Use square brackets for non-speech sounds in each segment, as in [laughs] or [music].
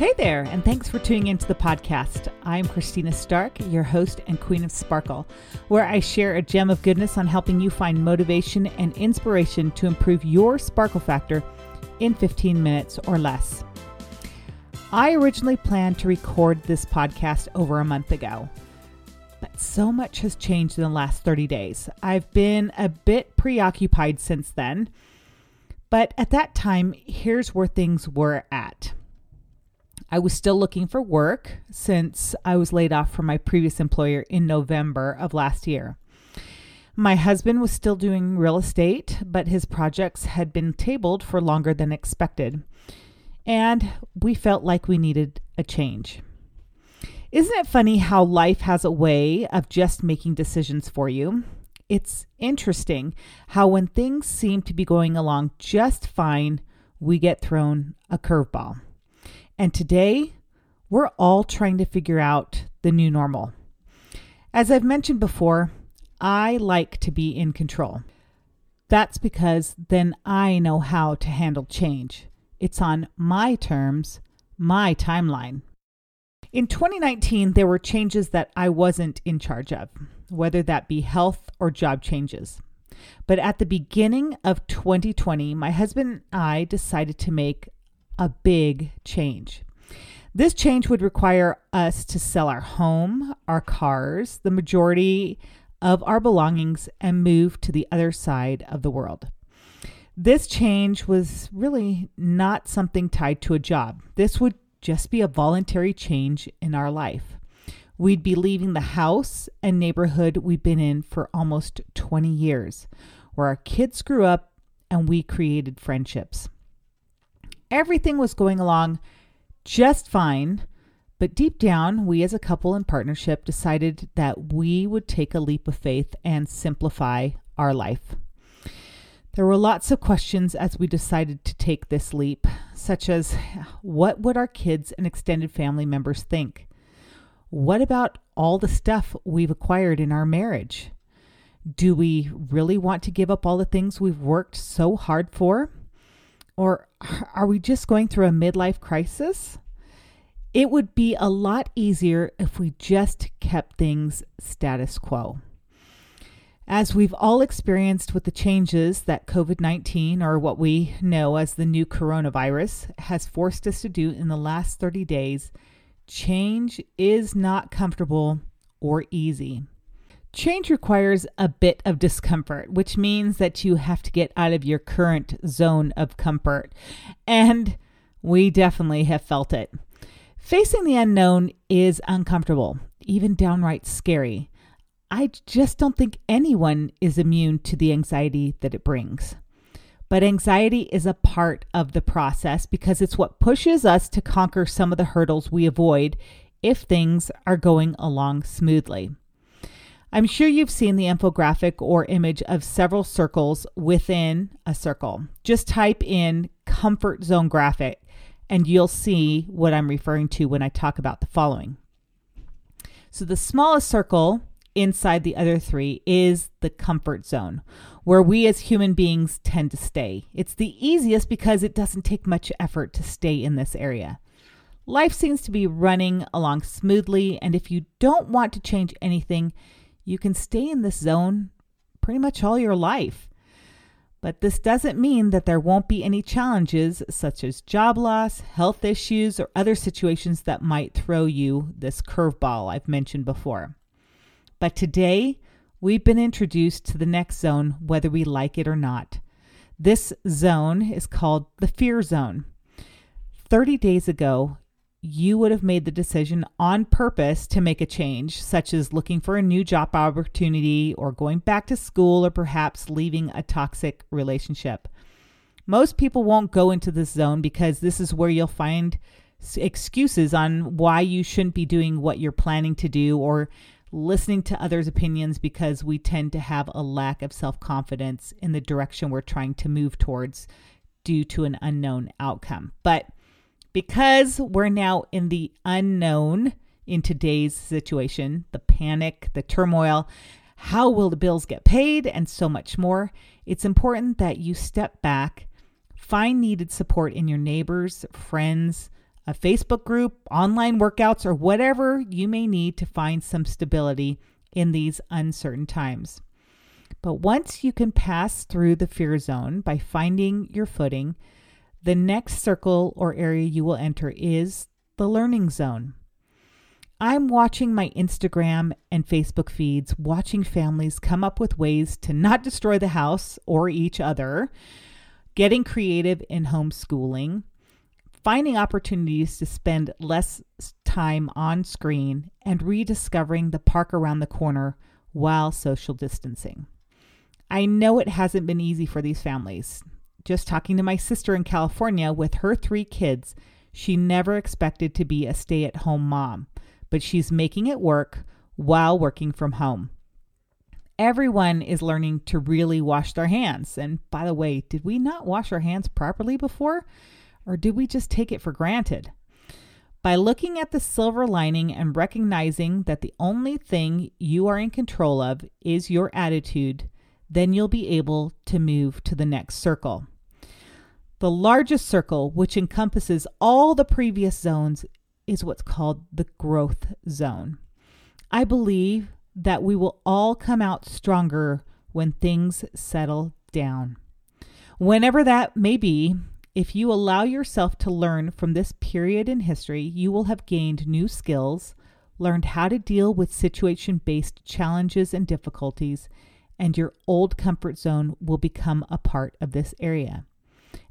Hey there, and thanks for tuning into the podcast. I'm Christina Stark, your host and Queen of Sparkle, where I share a gem of goodness on helping you find motivation and inspiration to improve your sparkle factor in 15 minutes or less. I originally planned to record this podcast over a month ago, but so much has changed in the last 30 days. I've been a bit preoccupied since then, but at that time, here's where things were at. I was still looking for work since I was laid off from my previous employer in November of last year. My husband was still doing real estate, but his projects had been tabled for longer than expected. And we felt like we needed a change. Isn't it funny how life has a way of just making decisions for you? It's interesting how, when things seem to be going along just fine, we get thrown a curveball. And today, we're all trying to figure out the new normal. As I've mentioned before, I like to be in control. That's because then I know how to handle change. It's on my terms, my timeline. In 2019, there were changes that I wasn't in charge of, whether that be health or job changes. But at the beginning of 2020, my husband and I decided to make a big change. This change would require us to sell our home, our cars, the majority of our belongings, and move to the other side of the world. This change was really not something tied to a job. This would just be a voluntary change in our life. We'd be leaving the house and neighborhood we've been in for almost 20 years, where our kids grew up and we created friendships. Everything was going along just fine, but deep down, we as a couple in partnership decided that we would take a leap of faith and simplify our life. There were lots of questions as we decided to take this leap, such as what would our kids and extended family members think? What about all the stuff we've acquired in our marriage? Do we really want to give up all the things we've worked so hard for? Or [laughs] are we just going through a midlife crisis? It would be a lot easier if we just kept things status quo. As we've all experienced with the changes that COVID 19, or what we know as the new coronavirus, has forced us to do in the last 30 days, change is not comfortable or easy. Change requires a bit of discomfort, which means that you have to get out of your current zone of comfort. And we definitely have felt it. Facing the unknown is uncomfortable, even downright scary. I just don't think anyone is immune to the anxiety that it brings. But anxiety is a part of the process because it's what pushes us to conquer some of the hurdles we avoid if things are going along smoothly. I'm sure you've seen the infographic or image of several circles within a circle. Just type in comfort zone graphic and you'll see what I'm referring to when I talk about the following. So, the smallest circle inside the other three is the comfort zone, where we as human beings tend to stay. It's the easiest because it doesn't take much effort to stay in this area. Life seems to be running along smoothly, and if you don't want to change anything, you can stay in this zone pretty much all your life. But this doesn't mean that there won't be any challenges such as job loss, health issues, or other situations that might throw you this curveball I've mentioned before. But today, we've been introduced to the next zone, whether we like it or not. This zone is called the fear zone. 30 days ago, you would have made the decision on purpose to make a change, such as looking for a new job opportunity or going back to school or perhaps leaving a toxic relationship. Most people won't go into this zone because this is where you'll find excuses on why you shouldn't be doing what you're planning to do or listening to others' opinions because we tend to have a lack of self confidence in the direction we're trying to move towards due to an unknown outcome. But because we're now in the unknown in today's situation, the panic, the turmoil, how will the bills get paid, and so much more, it's important that you step back, find needed support in your neighbors, friends, a Facebook group, online workouts, or whatever you may need to find some stability in these uncertain times. But once you can pass through the fear zone by finding your footing, the next circle or area you will enter is the learning zone. I'm watching my Instagram and Facebook feeds, watching families come up with ways to not destroy the house or each other, getting creative in homeschooling, finding opportunities to spend less time on screen, and rediscovering the park around the corner while social distancing. I know it hasn't been easy for these families. Just talking to my sister in California with her three kids, she never expected to be a stay at home mom, but she's making it work while working from home. Everyone is learning to really wash their hands. And by the way, did we not wash our hands properly before? Or did we just take it for granted? By looking at the silver lining and recognizing that the only thing you are in control of is your attitude, then you'll be able to move to the next circle. The largest circle, which encompasses all the previous zones, is what's called the growth zone. I believe that we will all come out stronger when things settle down. Whenever that may be, if you allow yourself to learn from this period in history, you will have gained new skills, learned how to deal with situation based challenges and difficulties, and your old comfort zone will become a part of this area.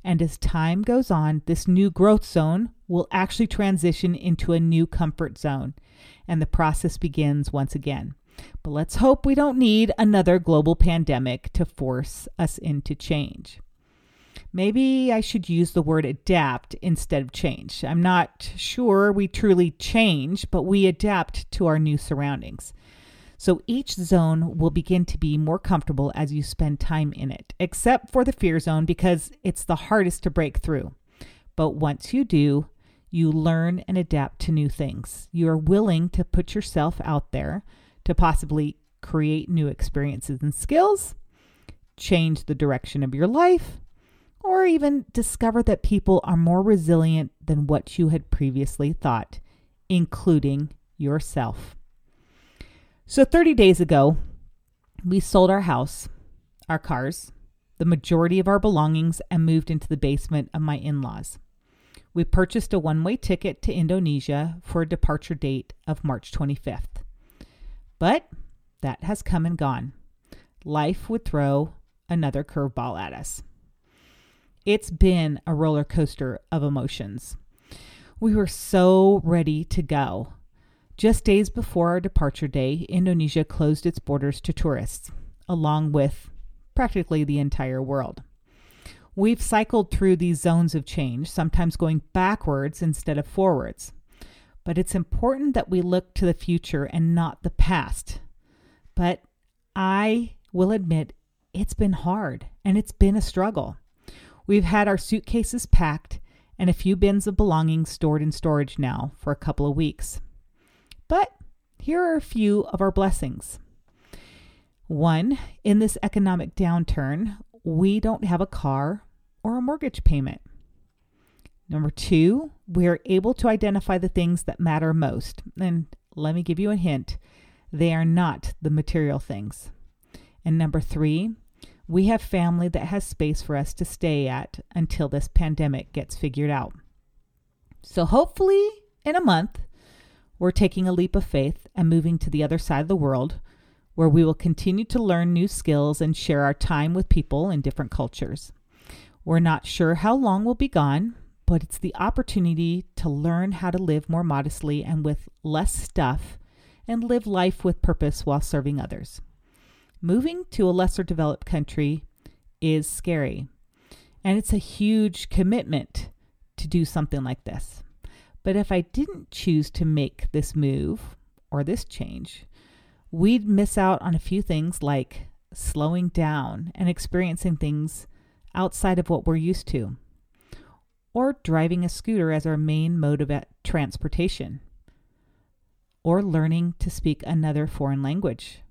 And as time goes on, this new growth zone will actually transition into a new comfort zone, and the process begins once again. But let's hope we don't need another global pandemic to force us into change. Maybe I should use the word adapt instead of change. I'm not sure we truly change, but we adapt to our new surroundings. So each zone will begin to be more comfortable as you spend time in it, except for the fear zone because it's the hardest to break through. But once you do, you learn and adapt to new things. You are willing to put yourself out there to possibly create new experiences and skills, change the direction of your life, or even discover that people are more resilient than what you had previously thought, including yourself. So, 30 days ago, we sold our house, our cars, the majority of our belongings, and moved into the basement of my in laws. We purchased a one way ticket to Indonesia for a departure date of March 25th. But that has come and gone. Life would throw another curveball at us. It's been a roller coaster of emotions. We were so ready to go. Just days before our departure day, Indonesia closed its borders to tourists, along with practically the entire world. We've cycled through these zones of change, sometimes going backwards instead of forwards. But it's important that we look to the future and not the past. But I will admit it's been hard and it's been a struggle. We've had our suitcases packed and a few bins of belongings stored in storage now for a couple of weeks. But here are a few of our blessings. One, in this economic downturn, we don't have a car or a mortgage payment. Number two, we are able to identify the things that matter most. And let me give you a hint they are not the material things. And number three, we have family that has space for us to stay at until this pandemic gets figured out. So hopefully, in a month, we're taking a leap of faith and moving to the other side of the world where we will continue to learn new skills and share our time with people in different cultures. We're not sure how long we'll be gone, but it's the opportunity to learn how to live more modestly and with less stuff and live life with purpose while serving others. Moving to a lesser developed country is scary, and it's a huge commitment to do something like this. But if I didn't choose to make this move or this change, we'd miss out on a few things like slowing down and experiencing things outside of what we're used to, or driving a scooter as our main mode of uh, transportation, or learning to speak another foreign language,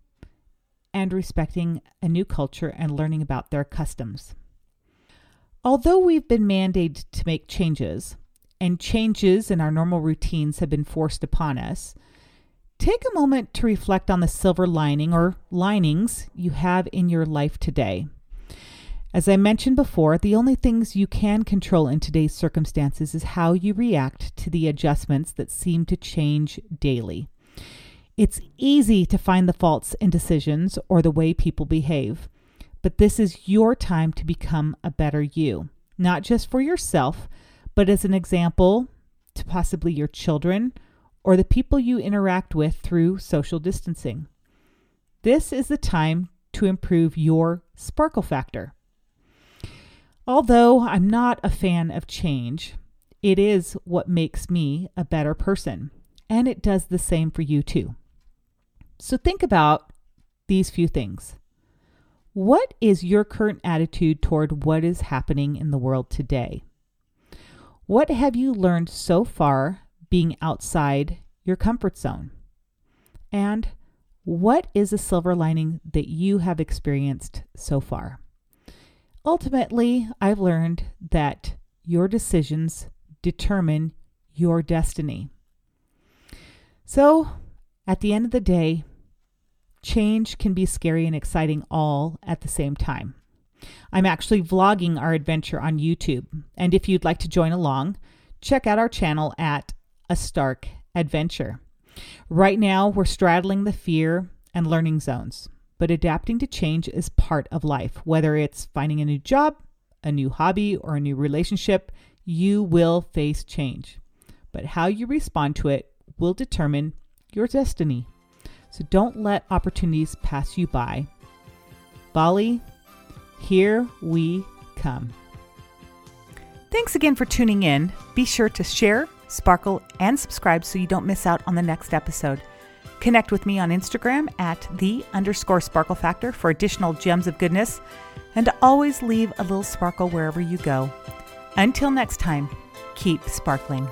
and respecting a new culture and learning about their customs. Although we've been mandated to make changes, and changes in our normal routines have been forced upon us, take a moment to reflect on the silver lining or linings you have in your life today. As I mentioned before, the only things you can control in today's circumstances is how you react to the adjustments that seem to change daily. It's easy to find the faults in decisions or the way people behave, but this is your time to become a better you, not just for yourself, but as an example to possibly your children or the people you interact with through social distancing. This is the time to improve your sparkle factor. Although I'm not a fan of change, it is what makes me a better person, and it does the same for you too. So think about these few things. What is your current attitude toward what is happening in the world today? What have you learned so far being outside your comfort zone? And what is a silver lining that you have experienced so far? Ultimately, I've learned that your decisions determine your destiny. So, at the end of the day, change can be scary and exciting all at the same time. I'm actually vlogging our adventure on YouTube. And if you'd like to join along, check out our channel at A Stark Adventure. Right now, we're straddling the fear and learning zones, but adapting to change is part of life. Whether it's finding a new job, a new hobby, or a new relationship, you will face change. But how you respond to it will determine your destiny. So don't let opportunities pass you by. Bali, here we come. Thanks again for tuning in. Be sure to share, sparkle, and subscribe so you don't miss out on the next episode. Connect with me on Instagram at the underscore sparkle factor for additional gems of goodness, and always leave a little sparkle wherever you go. Until next time, keep sparkling.